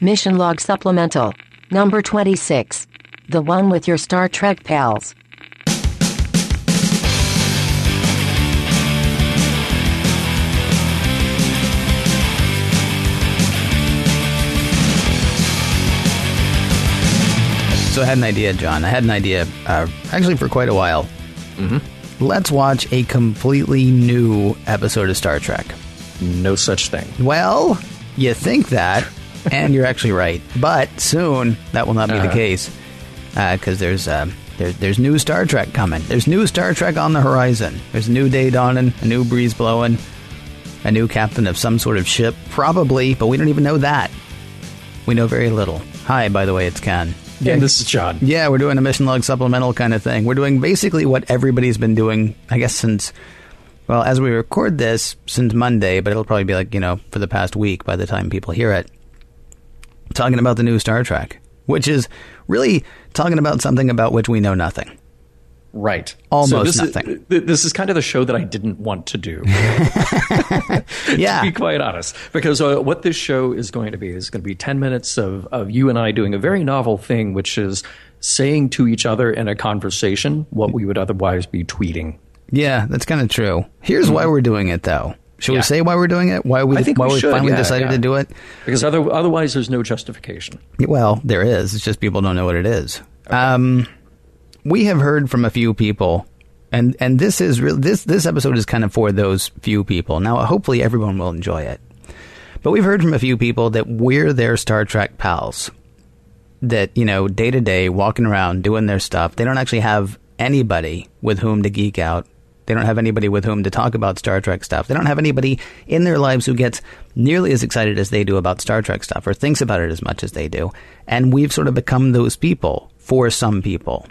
Mission Log Supplemental. Number 26. The one with your Star Trek pals. So I had an idea, John. I had an idea uh, actually for quite a while. Mm-hmm. Let's watch a completely new episode of Star Trek. No such thing. Well, you think that, and you're actually right. But soon that will not be the Uh-huh. case because there's uh, there, there's new Star Trek coming. There's new Star Trek on the horizon. There's a new day dawning, a new breeze blowing, a new captain of some sort of ship, probably, but we don't even know that. We know very little. Hi, by the way, it's Ken. And this is John. Yeah, we're doing a mission log supplemental kind of thing. We're doing basically what everybody's been doing, I guess, since, well, as we record this, since Monday, but it'll probably be like, you know, for the past week by the time people hear it. Talking about the new Star Trek, which is really talking about something about which we know nothing. Right. Almost this nothing. Is, this is kind of the show that I didn't want to do. Yeah. to be quite honest, because uh, what this show is going to be is going to be ten minutes of of you and I doing a very novel thing, which is saying to each other in a conversation what we would otherwise be tweeting. Yeah, that's kind of true. Here's why we're doing it, though. Should we say why we're doing it? Why we why we we should, finally yeah, decided yeah. to do it? Because other, otherwise, there's no justification. Well, there is. It's just people don't know what it is. Um, we have heard from a few people, and and this is real. This this episode is kind of for those few people. Now, hopefully, everyone will enjoy it. But we've heard from a few people that we're their Star Trek pals. That you know, day to day, walking around doing their stuff. They don't actually have anybody with whom to geek out. They don't have anybody with whom to talk about Star Trek stuff. They don't have anybody in their lives who gets nearly as excited as they do about Star Trek stuff or thinks about it as much as they do. And we've sort of become those people for some people.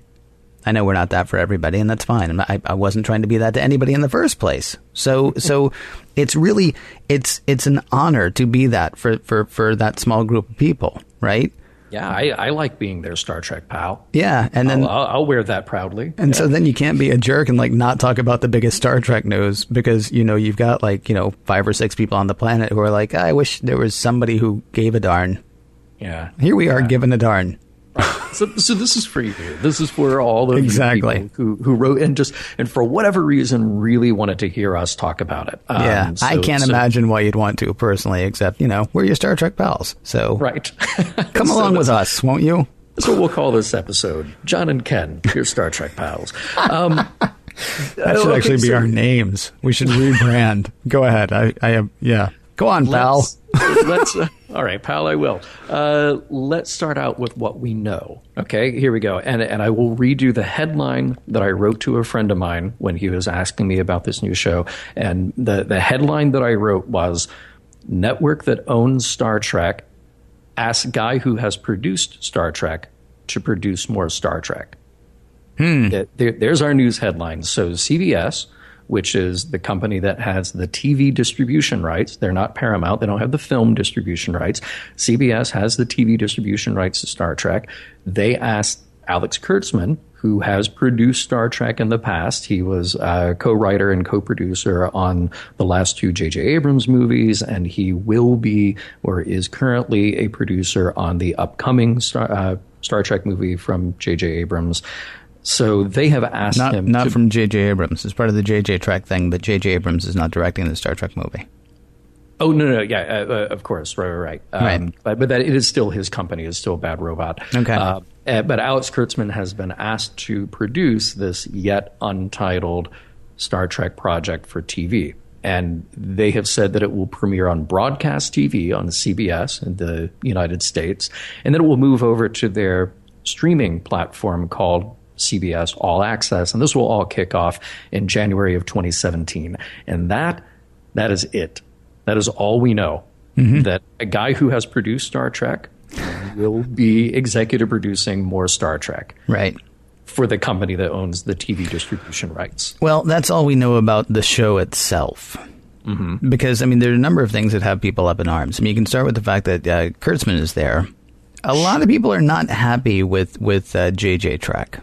I know we're not that for everybody, and that's fine. Not- I, I wasn't trying to be that to anybody in the first place. So, so it's really it's it's an honor to be that for for for that small group of people, right? Yeah, I, I like being their Star Trek pal. Yeah, and then I'll, I'll, I'll wear that proudly. And so then you can't be a jerk and like not talk about the biggest Star Trek news because you know you've got like you know five or six people on the planet who are like, ah, I wish there was somebody who gave a darn. Yeah. Here we are giving a darn. So, so this is for you. This is for all of Exactly. who who wrote and just and for whatever reason really wanted to hear us talk about it. Um, yeah, I can't so- imagine why you'd want to personally, except you know we're your Star Trek pals. So Right. come So along with us, won't you? That's what we'll call this episode. John and Ken, your Star Trek pals. Um, That should actually be our names. We should rebrand. Go ahead. I, I am. Yeah. Go on, pal. Let's, let's uh, all right, pal. I will. Uh, let's start out with what we know. Okay, here we go. And and I will read you the headline that I wrote to a friend of mine when he was asking me about this new show. And the the headline that I wrote was "Network that owns Star Trek asks guy who has produced Star Trek to produce more Star Trek." There- there- there's our news headline. So CBS, which is the company that has the TV distribution rights, they're not Paramount. They don't have the film distribution rights. CBS has the TV distribution rights to Star Trek. They asked Alex Kurtzman, who has produced Star Trek in the past. He was a co-writer and co-producer on the last two J.J. Abrams movies, and he will be or is currently a producer on the upcoming Star, uh, Star Trek movie from J.J. Abrams. So they have asked Not him not to, from J.J. Abrams. It's part of the J.J. Trek thing, but J.J. Abrams is not directing the Star Trek movie. Oh no, no, yeah, uh, uh, of course, right, right, right. Um, Right. But but that it is still his company. It's still Bad Robot. Okay. Uh, uh, but Alex Kurtzman has been asked to produce this yet untitled Star Trek project for TV. And they have said that it will premiere on broadcast TV on CBS in the United States, and then it will move over to their streaming platform called CBS All Access, and this will all kick off in January of 2017. And that that is it. That is all we know. That a guy who has produced Star Trek will be executive producing more Star Trek Right. for the company that owns the TV distribution rights. Well, that's all we know about the show itself. Mm-hmm. Because, I mean, there are a number of things that have people up in arms. I mean, you can start with the fact that uh, Kurtzman is there. A lot of people are not happy with, with uh, JJ Trek.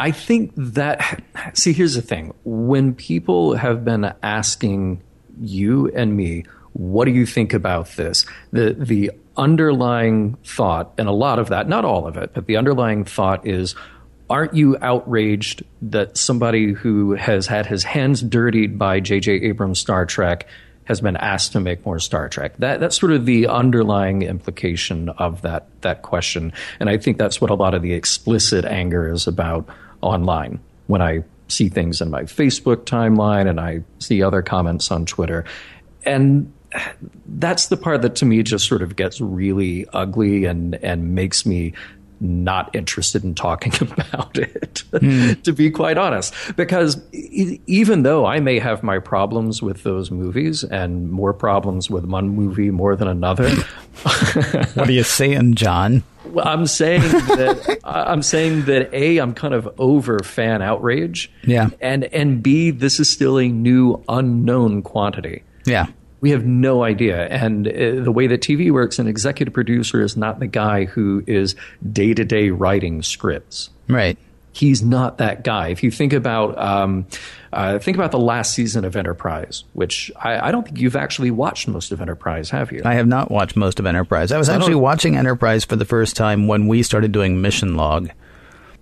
I think that see here's the thing when people have been asking you and me what do you think about this the the underlying thought, and a lot of that, not all of it, but the underlying thought is aren't you outraged that somebody who has had his hands dirtied by J.J. Abrams' Star Trek has been asked to make more Star Trek? That, that's sort of the underlying implication of that, that question. And I think that's what a lot of the explicit anger is about online when I see things in my Facebook timeline and I see other comments on Twitter. And that's the part that to me just sort of gets really ugly and, and makes me not interested in talking about it, mm. to be quite honest. Because even though I may have my problems with those movies and more problems with one movie more than another. what are you saying, John? Well, I'm saying that I'm saying that a I'm kind of over fan outrage. Yeah. And and b this is still a new unknown quantity. Yeah. We have no idea. And uh, the way that TV works, an executive producer is not the guy who is day to day writing scripts. Right. He's not that guy. If you think about um, uh, think about the last season of Enterprise, which I, I, don't think you've actually watched most of Enterprise, have you? I have not watched most of Enterprise. I was actually watching Enterprise for the first time when we started doing Mission Log.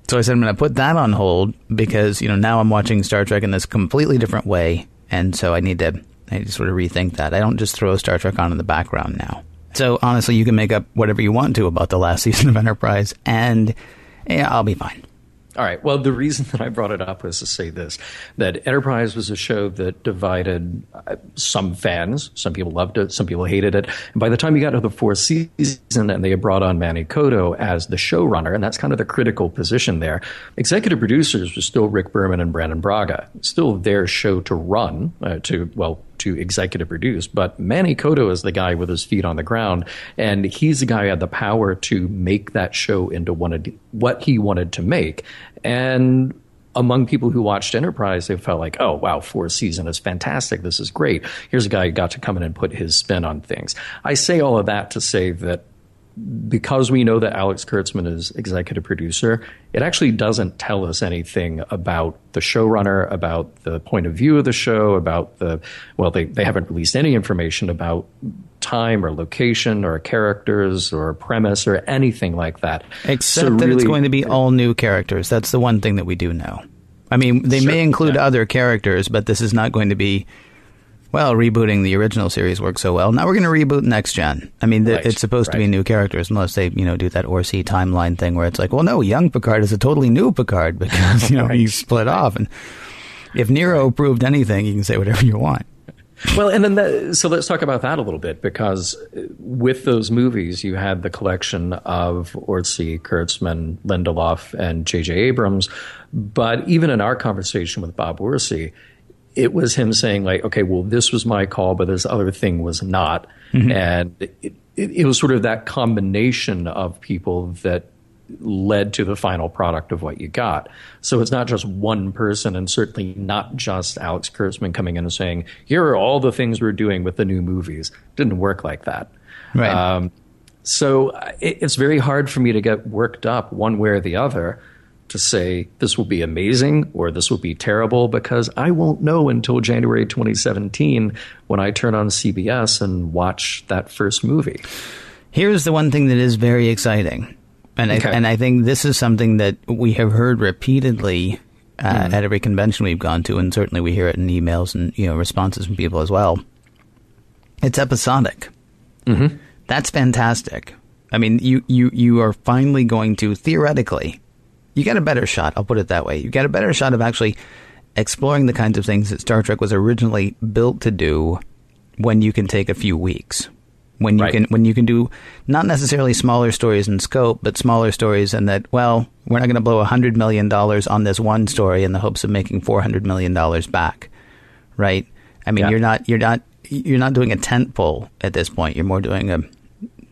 So I said I'm going to put that on hold because you know now I'm watching Star Trek in this completely different way, and so I need to I to sort of rethink that. I don't just throw Star Trek on in the background now. So honestly, you can make up whatever you want to about the last season of Enterprise, and yeah, I'll be fine. All right. Well, the reason that I brought it up was to say this that Enterprise was a show that divided uh, some fans. Some people loved it, some people hated it. And by the time you got to the fourth season and they had brought on Manny Coto as the showrunner, and that's kind of the critical position there, executive producers were still Rick Berman and Brannon Braga. Still their show to run, uh, to, well, to executive produce, but Manny Coto is the guy with his feet on the ground, and he's the guy who had the power to make that show into of what he wanted to make. And among people who watched Enterprise, they felt like, oh, wow, fourth season is fantastic. This is great. Here's a guy who got to come in and put his spin on things. I say all of that to say that because we know that Alex Kurtzman is executive producer, it actually doesn't tell us anything about the showrunner, about the point of view of the show, about the, well, they, they haven't released any information about time or location or characters or premise or anything like that. Except so that really, it's going to be all new characters. That's the one thing that we do know. I mean, they sure, may include yeah. other characters, but this is not going to be well, rebooting the original series worked so well. Now we're going to reboot next gen. I mean, right, it's supposed right. to be new characters, unless they, you know, do that Orci timeline thing where it's like, well, no, young Picard is a totally new Picard because you know right. he's split off. And if Nero proved anything, you can say whatever you want. Well, and then that, so let's talk about that a little bit because with those movies, you had the collection of Orci, Kurtzman, Lindelof, and J.J. Abrams. But even in our conversation with Bob Orci, it was him saying like, okay, well, this was my call, but this other thing was not, mm-hmm. and it, it, it, was sort of that combination of people that led to the final product of what you got. So it's not just one person, and certainly not just Alex Kurtzman coming in and saying, "Here are all the things we're doing with the new movies." Didn't work like that. Right. Um, so it's very hard for me to get worked up one way or the other to say this will be amazing or this will be terrible because I won't know until January 2017 when I turn on CBS and watch that first movie. Here's the one thing that is very exciting. And okay. I, and I think this is something that we have heard repeatedly uh, mm. at every convention we've gone to, and certainly we hear it in emails and you know responses from people as well. It's episodic. Mm-hmm. That's fantastic. I mean, you, you, you are finally going to theoretically you get a better shot. I'll put it that way. You get a better shot of actually exploring the kinds of things that Star Trek was originally built to do when you can take a few weeks. When you right. can when you can do not necessarily smaller stories in scope, but smaller stories and that well, we're not going to blow a hundred million dollars on this one story in the hopes of making four hundred million dollars back, right? I mean, yeah. you're not you're not you're not doing a tent pole at this point. You're more doing a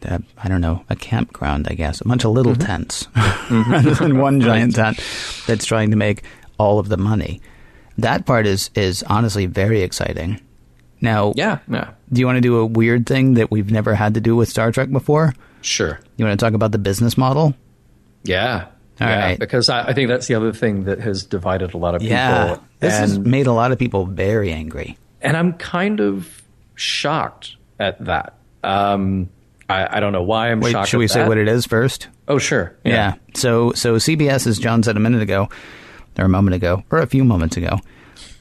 uh, I don't know, a campground, I guess, a bunch of little mm-hmm. tents mm-hmm. rather than one giant tent that's trying to make all of the money. That part is is honestly very exciting. Now, yeah, yeah. Do you want to do a weird thing that we've never had to do with Star Trek before? Sure. You want to talk about the business model? Yeah. All yeah, right. Because I, I, think that's the other thing that has divided a lot of people. Yeah. This and, has made a lot of people very angry. And I'm kind of shocked at that. Um, I, I don't know why I'm Wait, shocked. should we say what it is first? Oh, sure. Yeah. So so CBS, as John said a minute ago, or a moment ago, or a few moments ago,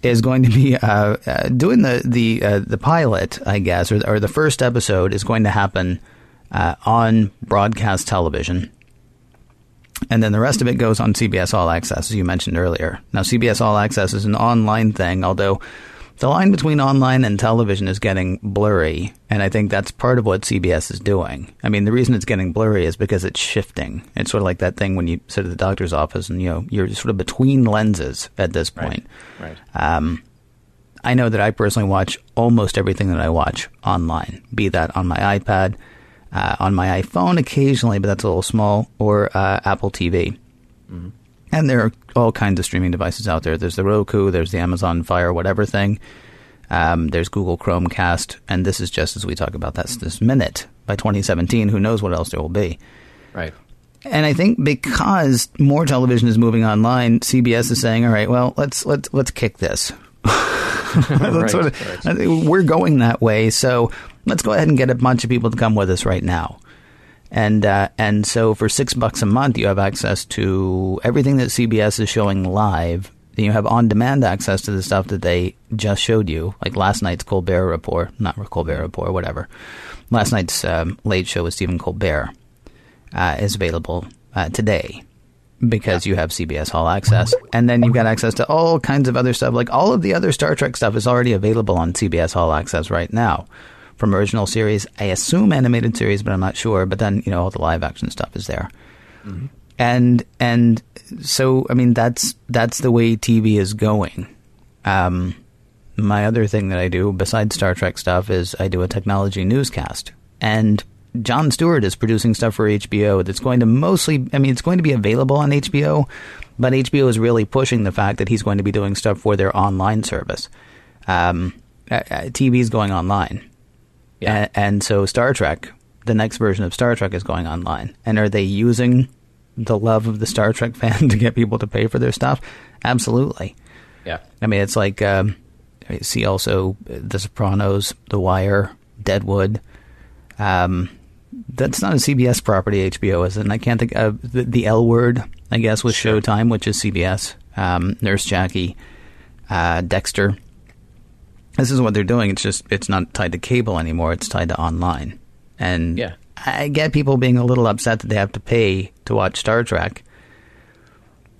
is going to be uh, uh, doing the the uh, the pilot, I guess, or, or the first episode is going to happen uh, on broadcast television. And then the rest of it goes on CBS All Access, as you mentioned earlier. Now, CBS All Access is an online thing, although the line between online and television is getting blurry, and I think that's part of what CBS is doing. I mean, the reason it's getting blurry is because it's shifting. It's sort of like that thing when you sit at the doctor's office and you know you're sort of between lenses at this point. Right. Um, I know that I personally watch almost everything that I watch online, be that on my iPad, uh, on my iPhone occasionally, but that's a little small, or uh, Apple TV. And there are all kinds of streaming devices out there. There's the Roku, there's the Amazon Fire, whatever thing. Um, there's Google Chromecast, and this is just as we talk about that this minute. By 2017, who knows what else there will be. Right. And I think because more television is moving online, CBS is saying, "All right, well, let's let's let's kick this. That's Right, sort of- right. We're going that way, so let's go ahead and get a bunch of people to come with us right now." And uh, and so for six bucks a month, you have access to everything that CBS is showing live. Then you have on-demand access to the stuff that they just showed you, like last night's Colbert Report, not Colbert Report, whatever. Last night's um, Late Show with Stephen Colbert uh, is available uh, today because you have CBS All Access, and then you've got access to all kinds of other stuff. Like all of the other Star Trek stuff is already available on CBS All Access right now, from original series. I assume animated series, but I'm not sure. But then you know all the live action stuff is there, and and so I mean that's that's the way TV is going. Um, my other thing that I do besides Star Trek stuff is I do a technology newscast. And Jon Stewart is producing stuff for HBO that's going to mostly, I mean, it's going to be available on HBO, but HBO is really pushing the fact that he's going to be doing stuff for their online service. Um, uh, uh, TV is going online. Yeah. A- and so Star Trek, the next version of Star Trek is going online. And are they using the love of the Star Trek fan to get people to pay for their stuff? Absolutely. Yeah. I mean, it's like um, see also The Sopranos, The Wire, Deadwood. Um, that's not a CBS property. HBO is, it? and I can't think of the, the L Word. I guess was Sure. Showtime, which is CBS. Um, Nurse Jackie, uh, Dexter. This is what they're doing. It's just it's not tied to cable anymore. It's tied to online. And Yeah. I get people being a little upset that they have to pay to watch Star Trek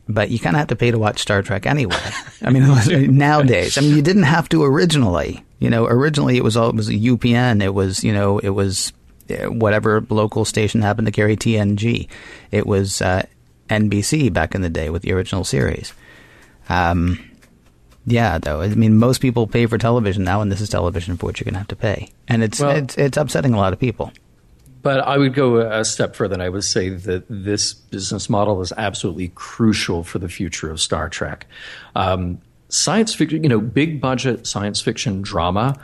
but you kind of have to pay to watch Star Trek anyway. I mean, nowadays, I mean, you didn't have to originally. You know, originally it was all it was a UPN. It was you know it was uh, whatever local station happened to carry TNG. It was uh, NBC back in the day with the original series. Um, yeah, though I mean, most people pay for television now, and this is television for which you're going to have to pay, and it's Well- it's it's upsetting a lot of people. But I would go a step further and I would say that this business model is absolutely crucial for the future of Star Trek. Um, science fiction, you know, big budget science fiction drama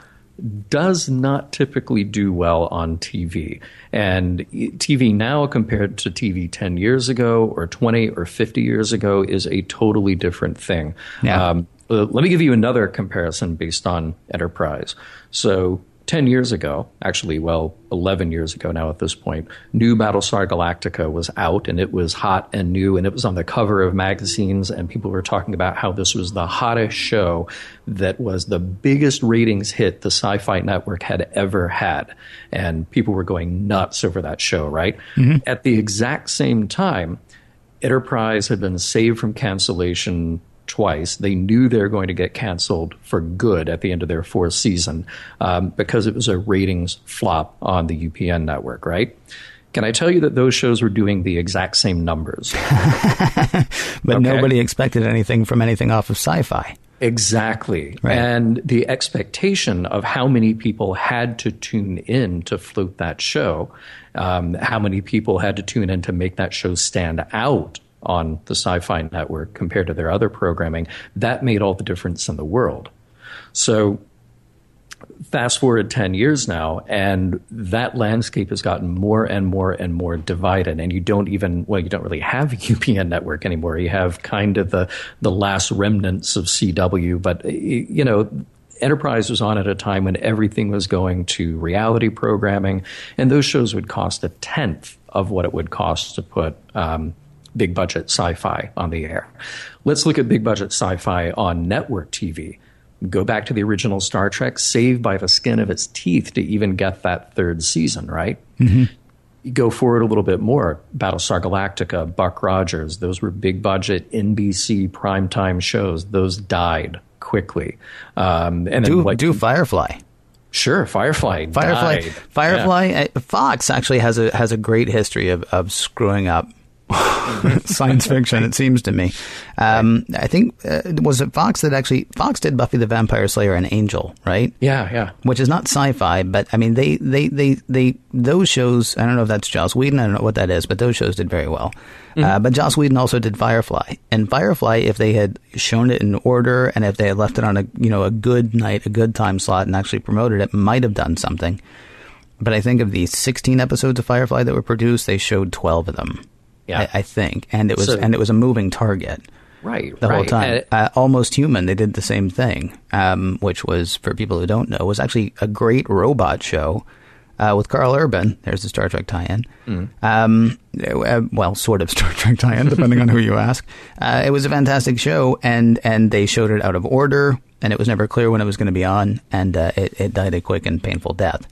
does not typically do well on TV. And TV now compared to TV 10 years ago or 20 or 50 years ago is a totally different thing. Yeah. Um, uh, let me give you another comparison based on Enterprise. So, 10 years ago, actually, well, 11 years ago now at this point, new Battlestar Galactica was out and it was hot and new and it was on the cover of magazines and people were talking about how this was the hottest show that was the biggest ratings hit the Sci Fi Network had ever had. And people were going nuts over that show, right? At the exact same time, Enterprise had been saved from cancellation twice. They knew they were going to get canceled for good at the end of their fourth season um, because it was a ratings flop on the UPN network, right? Can I tell you that those shows were doing the exact same numbers? But Okay. nobody expected anything from anything off of sci-fi. Exactly. Right. And the expectation of how many people had to tune in to float that show, um, how many people had to tune in to make that show stand out on the sci fi network compared to their other programming, that made all the difference in the world. So fast forward 10 years now and that landscape has gotten more and more and more divided and you don't even well you don't really have a UPN network anymore you have kind of the the last remnants of CW but you know Enterprise was on at a time when everything was going to reality programming, and those shows would cost a tenth of what it would cost to put um, big budget sci fi on the air. Let's look at big budget sci fi on network TV. Go back to the original Star Trek, saved by the skin of its teeth to even get that third season, right? Mm-hmm. Go forward a little bit more Battlestar Galactica, Buck Rogers, those were big budget NBC primetime shows. Those died quickly. Um, and do, what, do Firefly. Sure, Firefly. Firefly. Died. Firefly. Yeah. Uh, Fox actually has a has a great history of, of screwing up science fiction. It seems to me. Um, I think uh, was it Fox that actually Fox did Buffy the Vampire Slayer and Angel, right? Yeah, yeah. Which is not sci-fi, but I mean they they they they those shows. I don't know if that's Joss Whedon. I don't know what that is, but those shows did very well. Mm-hmm. Uh, but Joss Whedon also did Firefly, and Firefly, if they had shown it in order and if they had left it on a you know a good night, a good time slot, and actually promoted it, might have done something. But I think of the 16 episodes of Firefly that were produced, they showed 12 of them. Yeah. I, I think, and it was so, and it was a moving target. Right, the right. whole time. Uh, Almost Human, they did the same thing, um, which was for people who don't know, was actually a great robot show uh, with Karl Urban. There's the Star Trek tie-in. Mm. Um, uh, well, sort of Star Trek tie-in, depending on who you ask. Uh, it was a fantastic show, and and they showed it out of order, and it was never clear when it was going to be on, and uh, it, it died a quick and painful death,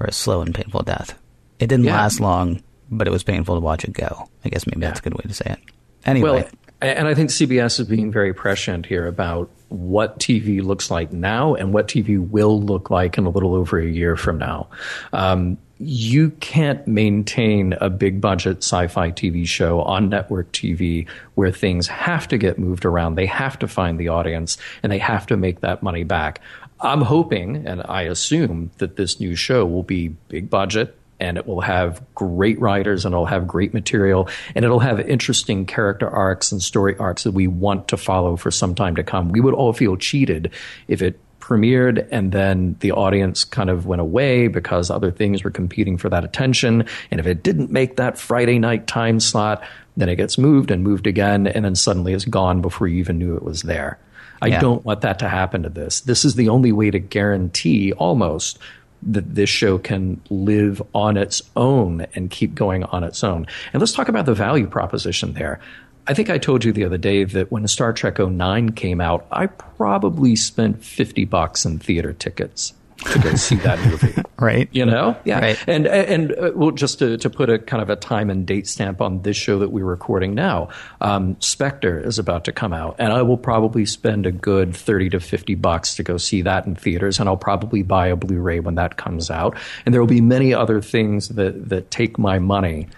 or a slow and painful death. It didn't yeah. last long but it was painful to watch it go. I guess maybe yeah. that's a good way to say it. Anyway. Well, and I think CBS is being very prescient here about what TV looks like now and what TV will look like in a little over a year from now. Um, you can't maintain a big budget sci fi TV show on network TV where things have to get moved around. They have to find the audience and they have to make that money back. I'm hoping and I assume that this new show will be big budget, and it will have great writers and it'll have great material and it'll have interesting character arcs and story arcs that we want to follow for some time to come. We would all feel cheated if it premiered and then the audience kind of went away because other things were competing for that attention. And if it didn't make that Friday night time slot, then it gets moved and moved again and then suddenly it's gone before you even knew it was there. I yeah. don't want that to happen to this. This is the only way to guarantee almost that this show can live on its own and keep going on its own. And let's talk about the value proposition there. I think I told you the other day that when Star Trek 09 came out, I probably spent 50 bucks in theater tickets to go see that movie. right. You know? Yeah. Right. And, and uh, well, just to, to put a kind of a time and date stamp on this show that we're recording now, um, Spectre is about to come out, and I will probably spend a good 30 to 50 bucks to go see that in theaters, and I'll probably buy a Blu ray when that comes out. And there will be many other things that, that take my money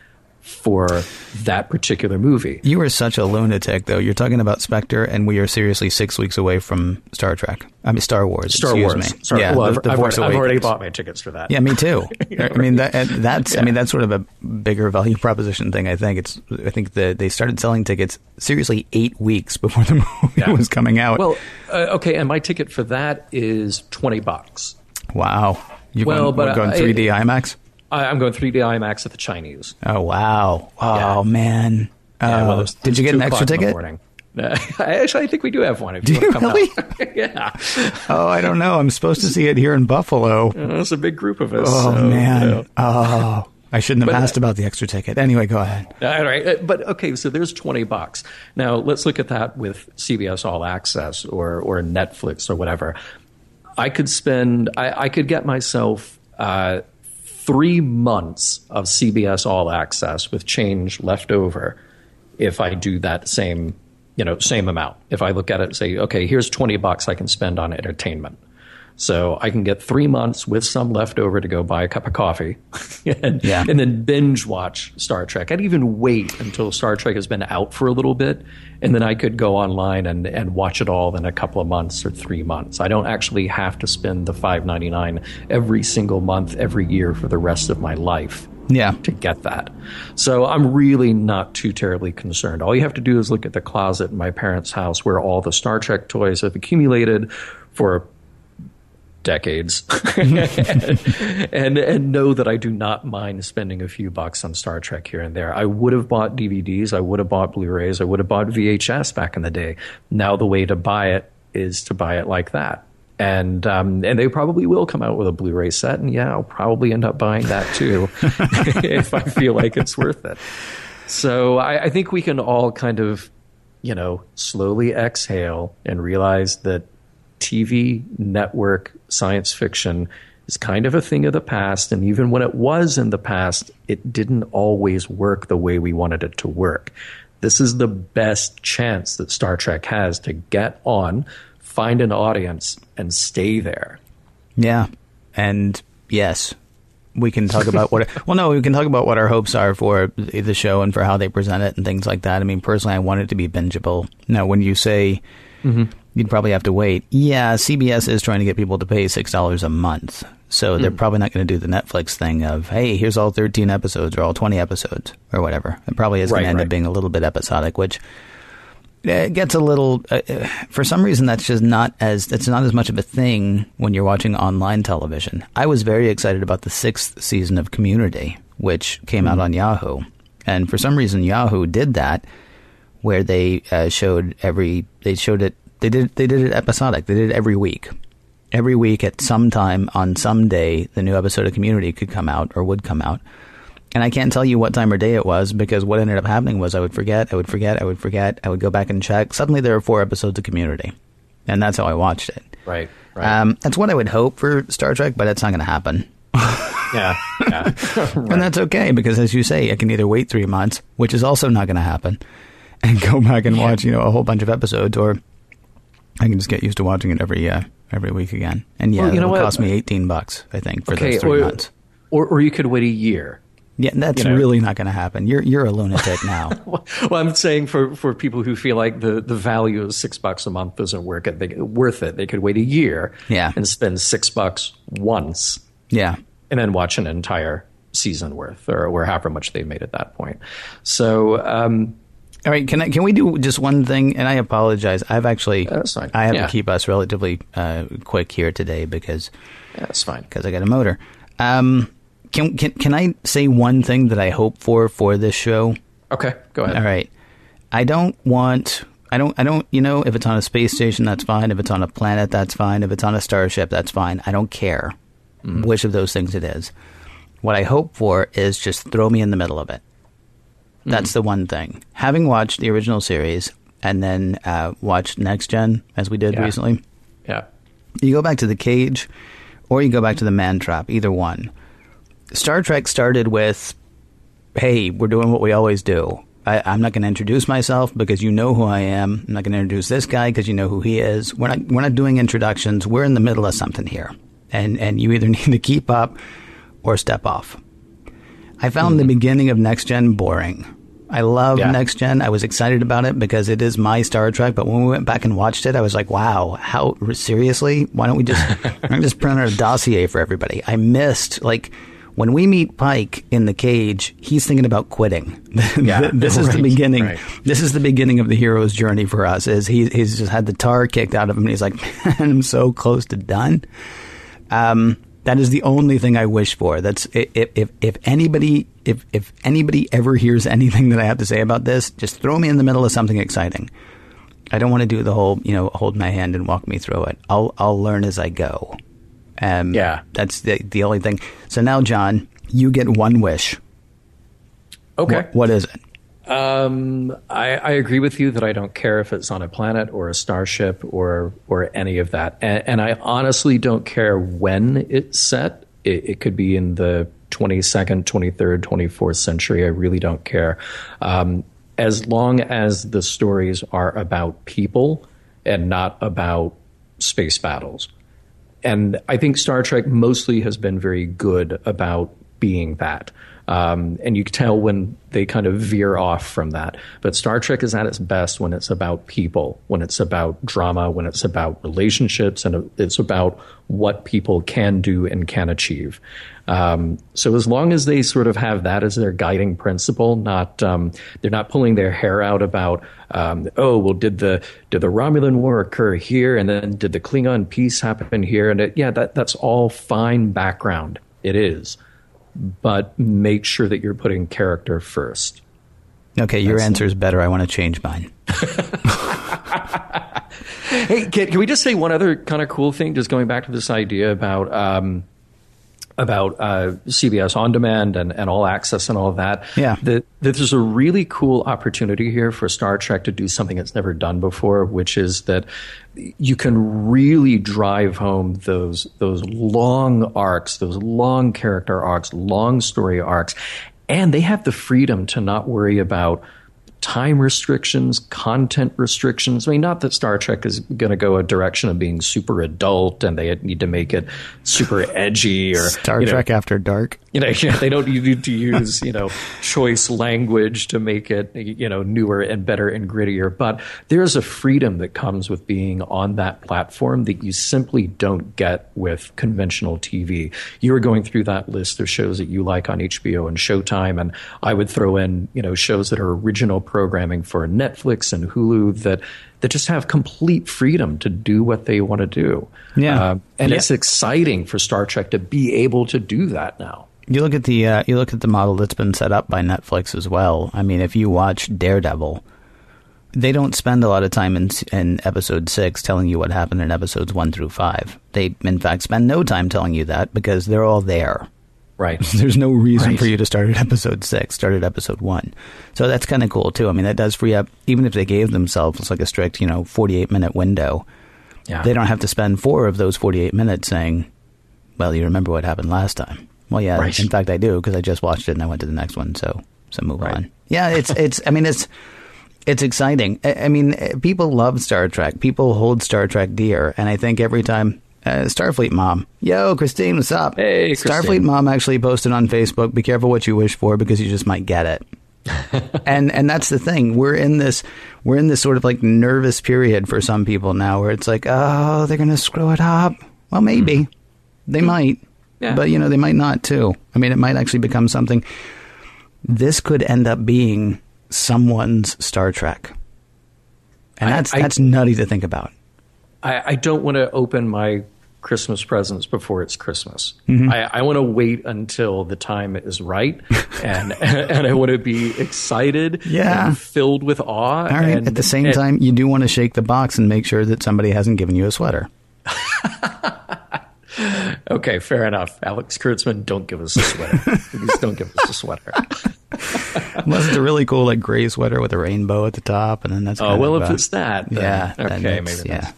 for that particular movie. You are such a lunatic, though. You're talking about Spectre, and we are seriously six weeks away from Star Trek. I mean, Star Wars. Star Wars. Me. Star, yeah, well, the, I've, I've, I've, already bought my tickets for that. Yeah, me too. I mean, that, that's yeah. I mean that's sort of a bigger value proposition thing. I think it's. I think that they started selling tickets seriously eight weeks before the movie yeah. was coming out. Well, uh, okay, and my ticket for that is twenty bucks. Wow. You're well, going, but going 3D IMAX. I, am going 3D IMAX at the Chinese. Oh wow! Oh yeah. man! Yeah, well, did you get an extra ticket? I actually, I think we do have one. If do you, you really? yeah. Oh, I don't know. I'm supposed to see it here in Buffalo. It's a big group of us. Oh so, man! You know. Oh. I shouldn't have but, asked about the extra ticket. Anyway, go ahead. All right. Uh, but okay, so there's 20 bucks. Now, let's look at that with CBS All Access or, or Netflix or whatever. I could spend, I, I could get myself uh, three months of CBS All Access with change left over if I do that same, you know, same amount. If I look at it and say, okay, here's 20 bucks I can spend on entertainment. So I can get three months with some left over to go buy a cup of coffee and, yeah. and then binge watch Star Trek. I'd even wait until Star Trek has been out for a little bit, and then I could go online and, and watch it all in a couple of months or three months. I don't actually have to spend the five ninety nine every single month, every year for the rest of my life. Yeah. To get that. So I'm really not too terribly concerned. All you have to do is look at the closet in my parents' house where all the Star Trek toys have accumulated for decades and, and, know that I do not mind spending a few bucks on Star Trek here and there. I would have bought DVDs, I would have bought Blu-rays, I would have bought VHS back in the day. Now the way to buy it is to buy it like that. and um, and they probably will come out with a Blu-ray set, and yeah, I'll probably end up buying that too if I feel like it's worth it. So I, I think we can all kind of, you know, slowly exhale and realize that TV network science fiction is kind of a thing of the past, and even when it was in the past, it didn't always work the way we wanted it to work. This is the best chance that Star Trek has to get on find an audience and stay there. Yeah. And yes, we can talk about what, well, no, we can talk about what our hopes are for the show and for how they present it and things like that. I mean, personally, I want it to be bingeable. Now, when you say mm-hmm. You'd probably have to wait, yeah, CBS is trying to get people to pay $6 a month. So they're mm. probably not going to do the Netflix thing of, hey, here's all 13 episodes or all 20 episodes or whatever. It probably is right, going to end right. up being a little bit episodic, which it gets a little uh, for some reason that's just not as it's not as much of a thing when you're watching online television. I was very excited about the 6th season of Community which came mm-hmm. out on Yahoo. And for some reason Yahoo did that where they uh, showed every they showed it they did they did it episodic. They did it every week. Every week at some time on some day the new episode of Community could come out or would come out. And I can't tell you what time or day it was because what ended up happening was I would forget, I would forget, I would forget, I would go back and check. Suddenly there were four episodes of Community. And that's how I watched it. Right. right. Um, that's what I would hope for Star Trek, but it's not going to happen. yeah. yeah. right. And that's okay because, as you say, I can either wait three months, which is also not going to happen, and go back and yeah. watch, you know, a whole bunch of episodes, or I can just get used to watching it every uh, every week again. And yeah, well, you know it'll cost me eighteen bucks, I think, for okay, those three or, months. Or, or you could wait a year yeah, that's you know? really not going to happen. You're you're a lunatic now. well, I'm saying for, for people who feel like the, the value of six bucks a month doesn't work it, they, worth it. They could wait a year, yeah. and spend six bucks once, yeah, and then watch an entire season worth, or, or however much they've made at that point. So. Um, all right, can I, can we do just one thing? And I apologize. I've actually fine. I have yeah. to keep us relatively uh, quick here today because yeah, that's fine because I got a motor. Um, can, can can I say one thing that I hope for for this show? Okay, go ahead. All right. I don't want I don't I don't you know if it's on a space station that's fine, if it's on a planet that's fine, if it's on a starship that's fine. I don't care mm. which of those things it is. What I hope for is just throw me in the middle of it. That's mm. the one thing. Having watched the original series and then uh, watched Next Gen as we did yeah. recently. Yeah. You go back to the cage or you go back to the man trap, either one. Star Trek started with, hey, we're doing what we always do. I, am not going to introduce myself because you know who I am. I'm not going to introduce this guy because you know who he is. We're not we're not doing introductions. We're in the middle of something here, and and you either need to keep up or step off. I found mm-hmm. the beginning of Next Gen boring. I love yeah. Next Gen. I was excited about it because it is my Star Trek. But when we went back and watched it, I was like, "Wow, how seriously? Why don't we just just print out a dossier for everybody?" I missed like when we meet Pike in the cage, he's thinking about quitting. Yeah, this is right, the beginning. Right. This is the beginning of the hero's journey for us. Is he, he's just had the tar kicked out of him, and he's like, "Man, I'm so close to done." Um, that is the only thing I wish for. That's if if, if anybody if if anybody ever hears anything that I have to say about this, just throw me in the middle of something exciting. I don't want to do the whole, you know, hold my hand and walk me through it. I'll I'll learn as I go. Um, yeah, that's the the only thing. So now, John, you get one wish. Okay, what, what is it? Um, I, I, agree with you that I don't care if it's on a planet or a starship or or any of that, and, and I honestly don't care when it's set. It, it, could be in the 22nd, 23rd, 24th century. I really don't care, um, as long as the stories are about people and not about space battles and I think Star Trek mostly has been very good about being that. Um, and you can tell when they kind of veer off from that. But Star Trek is at its best when it's about people, when it's about drama, when it's about relationships, and it's about what people can do and can achieve. Um, so as long as they sort of have that as their guiding principle, not um, they're not pulling their hair out about um, oh well did the did the Romulan war occur here and then did the Klingon peace happen here and it, yeah that that's all fine background it is, but make sure that you're putting character first. Okay, your answer is better. I want to change mine. hey, can, can, we just say one other kind of cool thing? Just going back to this idea about um, about uh, CBS On Demand and, and All Access and all of that. Yeah. That, that there's a really cool opportunity here for Star Trek to do something it's never done before, which is that you can really drive home those those long arcs, those long character arcs, long story arcs, and they have the freedom to not worry about time restrictions, content restrictions. I mean, not that Star Trek is going to go a direction of being super adult and they need to make it super edgy or Star Trek know, After Dark. You know, yeah, they don't need to use you know choice language to make it you know newer and better and grittier. But there's a freedom that comes with being on that platform that you simply don't get with conventional TV. You were going through that list of shows that you like on HBO and Showtime, and I would throw in you know shows that are original programming for Netflix and Hulu that that just have complete freedom to do what they want to do. Yeah, uh, and yeah. it's exciting for Star Trek to be able to do that now. You look at the uh, you look at the model that's been set up by Netflix as well. I mean, if you watch Daredevil, they don't spend a lot of time in in episode six telling you what happened in episodes one through five. They, in fact, spend no time telling you that because they're all there. Right. There's no reason right. for you to start at episode six. Start at episode one. So that's kind of cool too. I mean, that does free up. Even if they gave themselves like a strict, you know, 48 minute window, yeah. they don't have to spend four of those 48 minutes saying, "Well, you remember what happened last time." Well, yeah. Right. In fact, I do because I just watched it and I went to the next one. So, so move Right. on. Yeah, it's it's. I mean, it's it's exciting. I, I mean, eh, people love Star Trek. People hold Star Trek dear, and I think every time. Uh, Starfleet mom, yo, Christine, what's up? Hey, Starfleet mom actually posted on Facebook. Be careful what you wish for because you just might get it. and and that's the thing. We're in this we're in this sort of like nervous period for some people now, where it's like, oh, they're gonna screw it up. Well, maybe they might, Yeah. but you know they might not too. I mean, it might actually become something. This could end up being someone's Star Trek, and I- that's I- that's nutty to think about. I, I don't want to open my Christmas presents before it's Christmas. Mm-hmm. I, I want to wait until the time is right, and and I want to be excited, Yeah. and filled with awe. All right. and, At the same and- time, you do want to shake the box and make sure that somebody hasn't given you a sweater. okay, fair enough. Alex Kurtzman, don't give us a sweater. Please don't give us a sweater. Unless it's a really cool like gray sweater with a rainbow at the top, and then that's Oh well, if it's that, then, yeah, okay, maybe. yeah,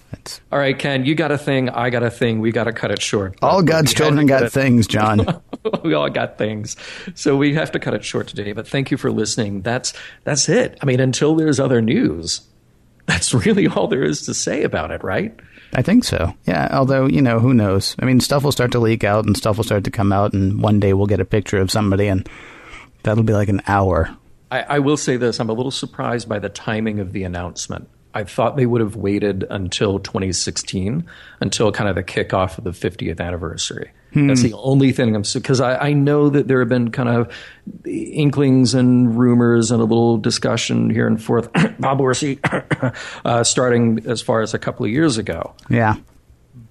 All right, Ken, you got a thing. I got a thing. We got to cut it short. all God's children got it- things, John. we all got things. So we have to cut it short today, but thank you for listening. That's that's it. I mean, until there's other news, that's really all there is to say about it, right? I think so. Yeah. Although you know, who knows? I mean, stuff will start to leak out, and stuff will start to come out, and one day we'll get a picture of somebody, and that'll be like an hour. I, I will say this: I'm a little surprised by the timing of the announcement. I thought they would have waited until 2016, until kind of the kickoff of the 50th anniversary. That's the only thing I'm because I, I know that there have been kind of inklings and rumors and a little discussion here and forth. Bob Orci, uh, starting as far as a couple of years ago. Yeah.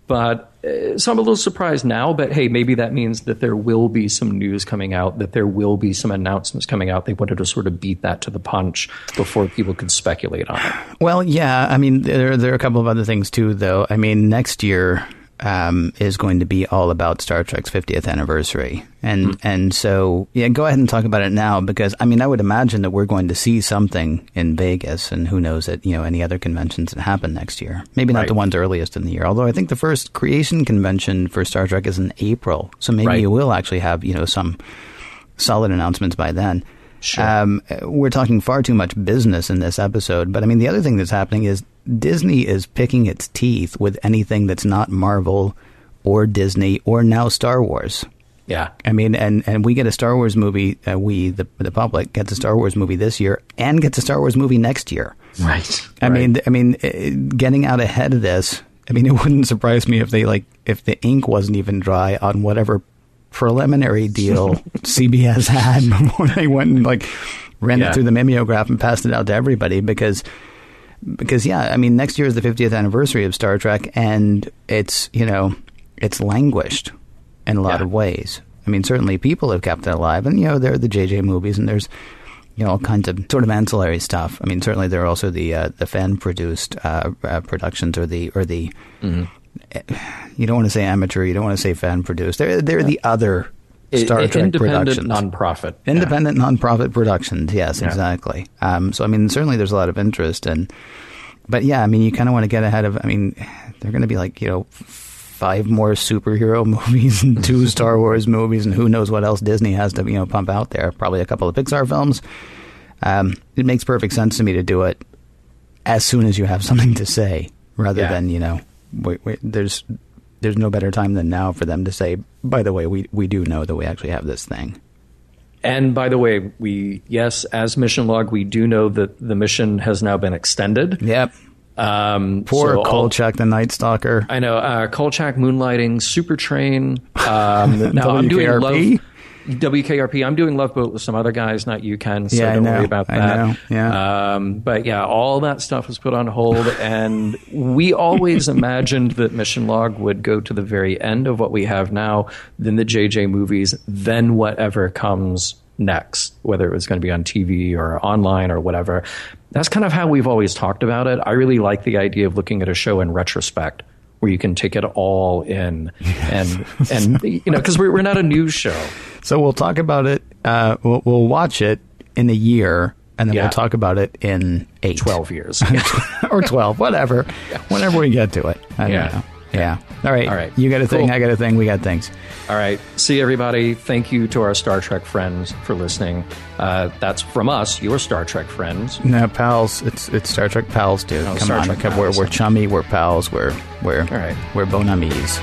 But uh, so I'm a little surprised now. But hey, maybe that means that there will be some news coming out, that there will be some announcements coming out. They wanted to sort of beat that to the punch before people could speculate on it. Well, yeah. I mean, there there are a couple of other things too, though. I mean, next year um, is going to be all about Star Trek's 50th anniversary, and and so yeah, go ahead and talk about it now because I mean, I would imagine that we're going to see something in Vegas, and who knows at you know any other conventions that happen next year. Maybe not Right. the ones earliest in the year, although I think the first creation convention for Star Trek is in April, so maybe Right. you will actually have you know some solid announcements by then. Sure. Um, we're talking far too much business in this episode, but I mean, the other thing that's happening is Disney is picking its teeth with anything that's not Marvel or Disney or now Star Wars. Yeah. I mean, and, and we get a Star Wars movie, uh, we, the, the public, gets a Star Wars movie this year and gets a Star Wars movie next year. Right. I mean, I mean, uh, getting out ahead of this. I mean, it wouldn't surprise me if they like if the ink wasn't even dry on whatever preliminary deal CBS had before they went and like ran Yeah. it through the mimeograph and passed it out to everybody because because yeah, I mean, next year is the 50th anniversary of Star Trek, and it's you know it's languished in a lot Yeah. of ways. I mean, certainly people have kept it alive, and you know there are the JJ movies, and there's you know all kinds of sort of ancillary stuff. I mean, certainly there are also the uh, the fan produced uh, uh, productions or the or the you don't want to say amateur, you don't want to say fan produced. They're they're the other Star Trek independent productions. nonprofit. Yeah. Independent nonprofit productions, yes, Yeah. exactly. Um, so I mean, certainly there's a lot of interest, and but yeah, I mean, you kind of want to get ahead of. I mean, they're going to be like you know five more superhero movies and two Star Wars movies, and who knows what else Disney has to you know pump out there. Probably a couple of Pixar films. Um, it makes perfect sense to me to do it as soon as you have something to say, rather Yeah. than you know, wait, wait, there's there's no better time than now for them to say, by the way, we we do know that we actually have this thing. And by the way, we yes, as mission log, we do know that the mission has now been extended. Yep. Um, Poor so all- Kolchak the Night Stalker. I know uh, Kolchak Moonlighting, Super Train. Um, now I'm doing love. WKRP. I'm doing Love Boat with some other guys, not you, Ken. So Yeah, I don't know. worry about I that. know. Yeah. Um, but yeah, all that stuff was put on hold, and we always imagined that Mission Log would go to the very end of what we have now, then the JJ movies, then whatever comes next, whether it was going to be on TV or online or whatever. That's kind of how we've always talked about it. I really like the idea of looking at a show in retrospect. Where you can take it all in, and and you know, because we're we're not a news show, So we'll talk about it. Uh, we'll, we'll watch it in a year, and then Yeah. we'll talk about it in eight, twelve years. or twelve, whatever. Whenever we get to it. I Yeah. Yeah. All right. All right. You got a thing. I got a thing. We got things. All right. See everybody. Thank you to our Star Trek friends for listening. Uh, that's from us, your Star Trek friends. No, pals. It's it's Star Trek pals, dude. Come Oh, Star on. Trek We're pals. we're chummy. We're pals. We're we're All right. we're bon amis.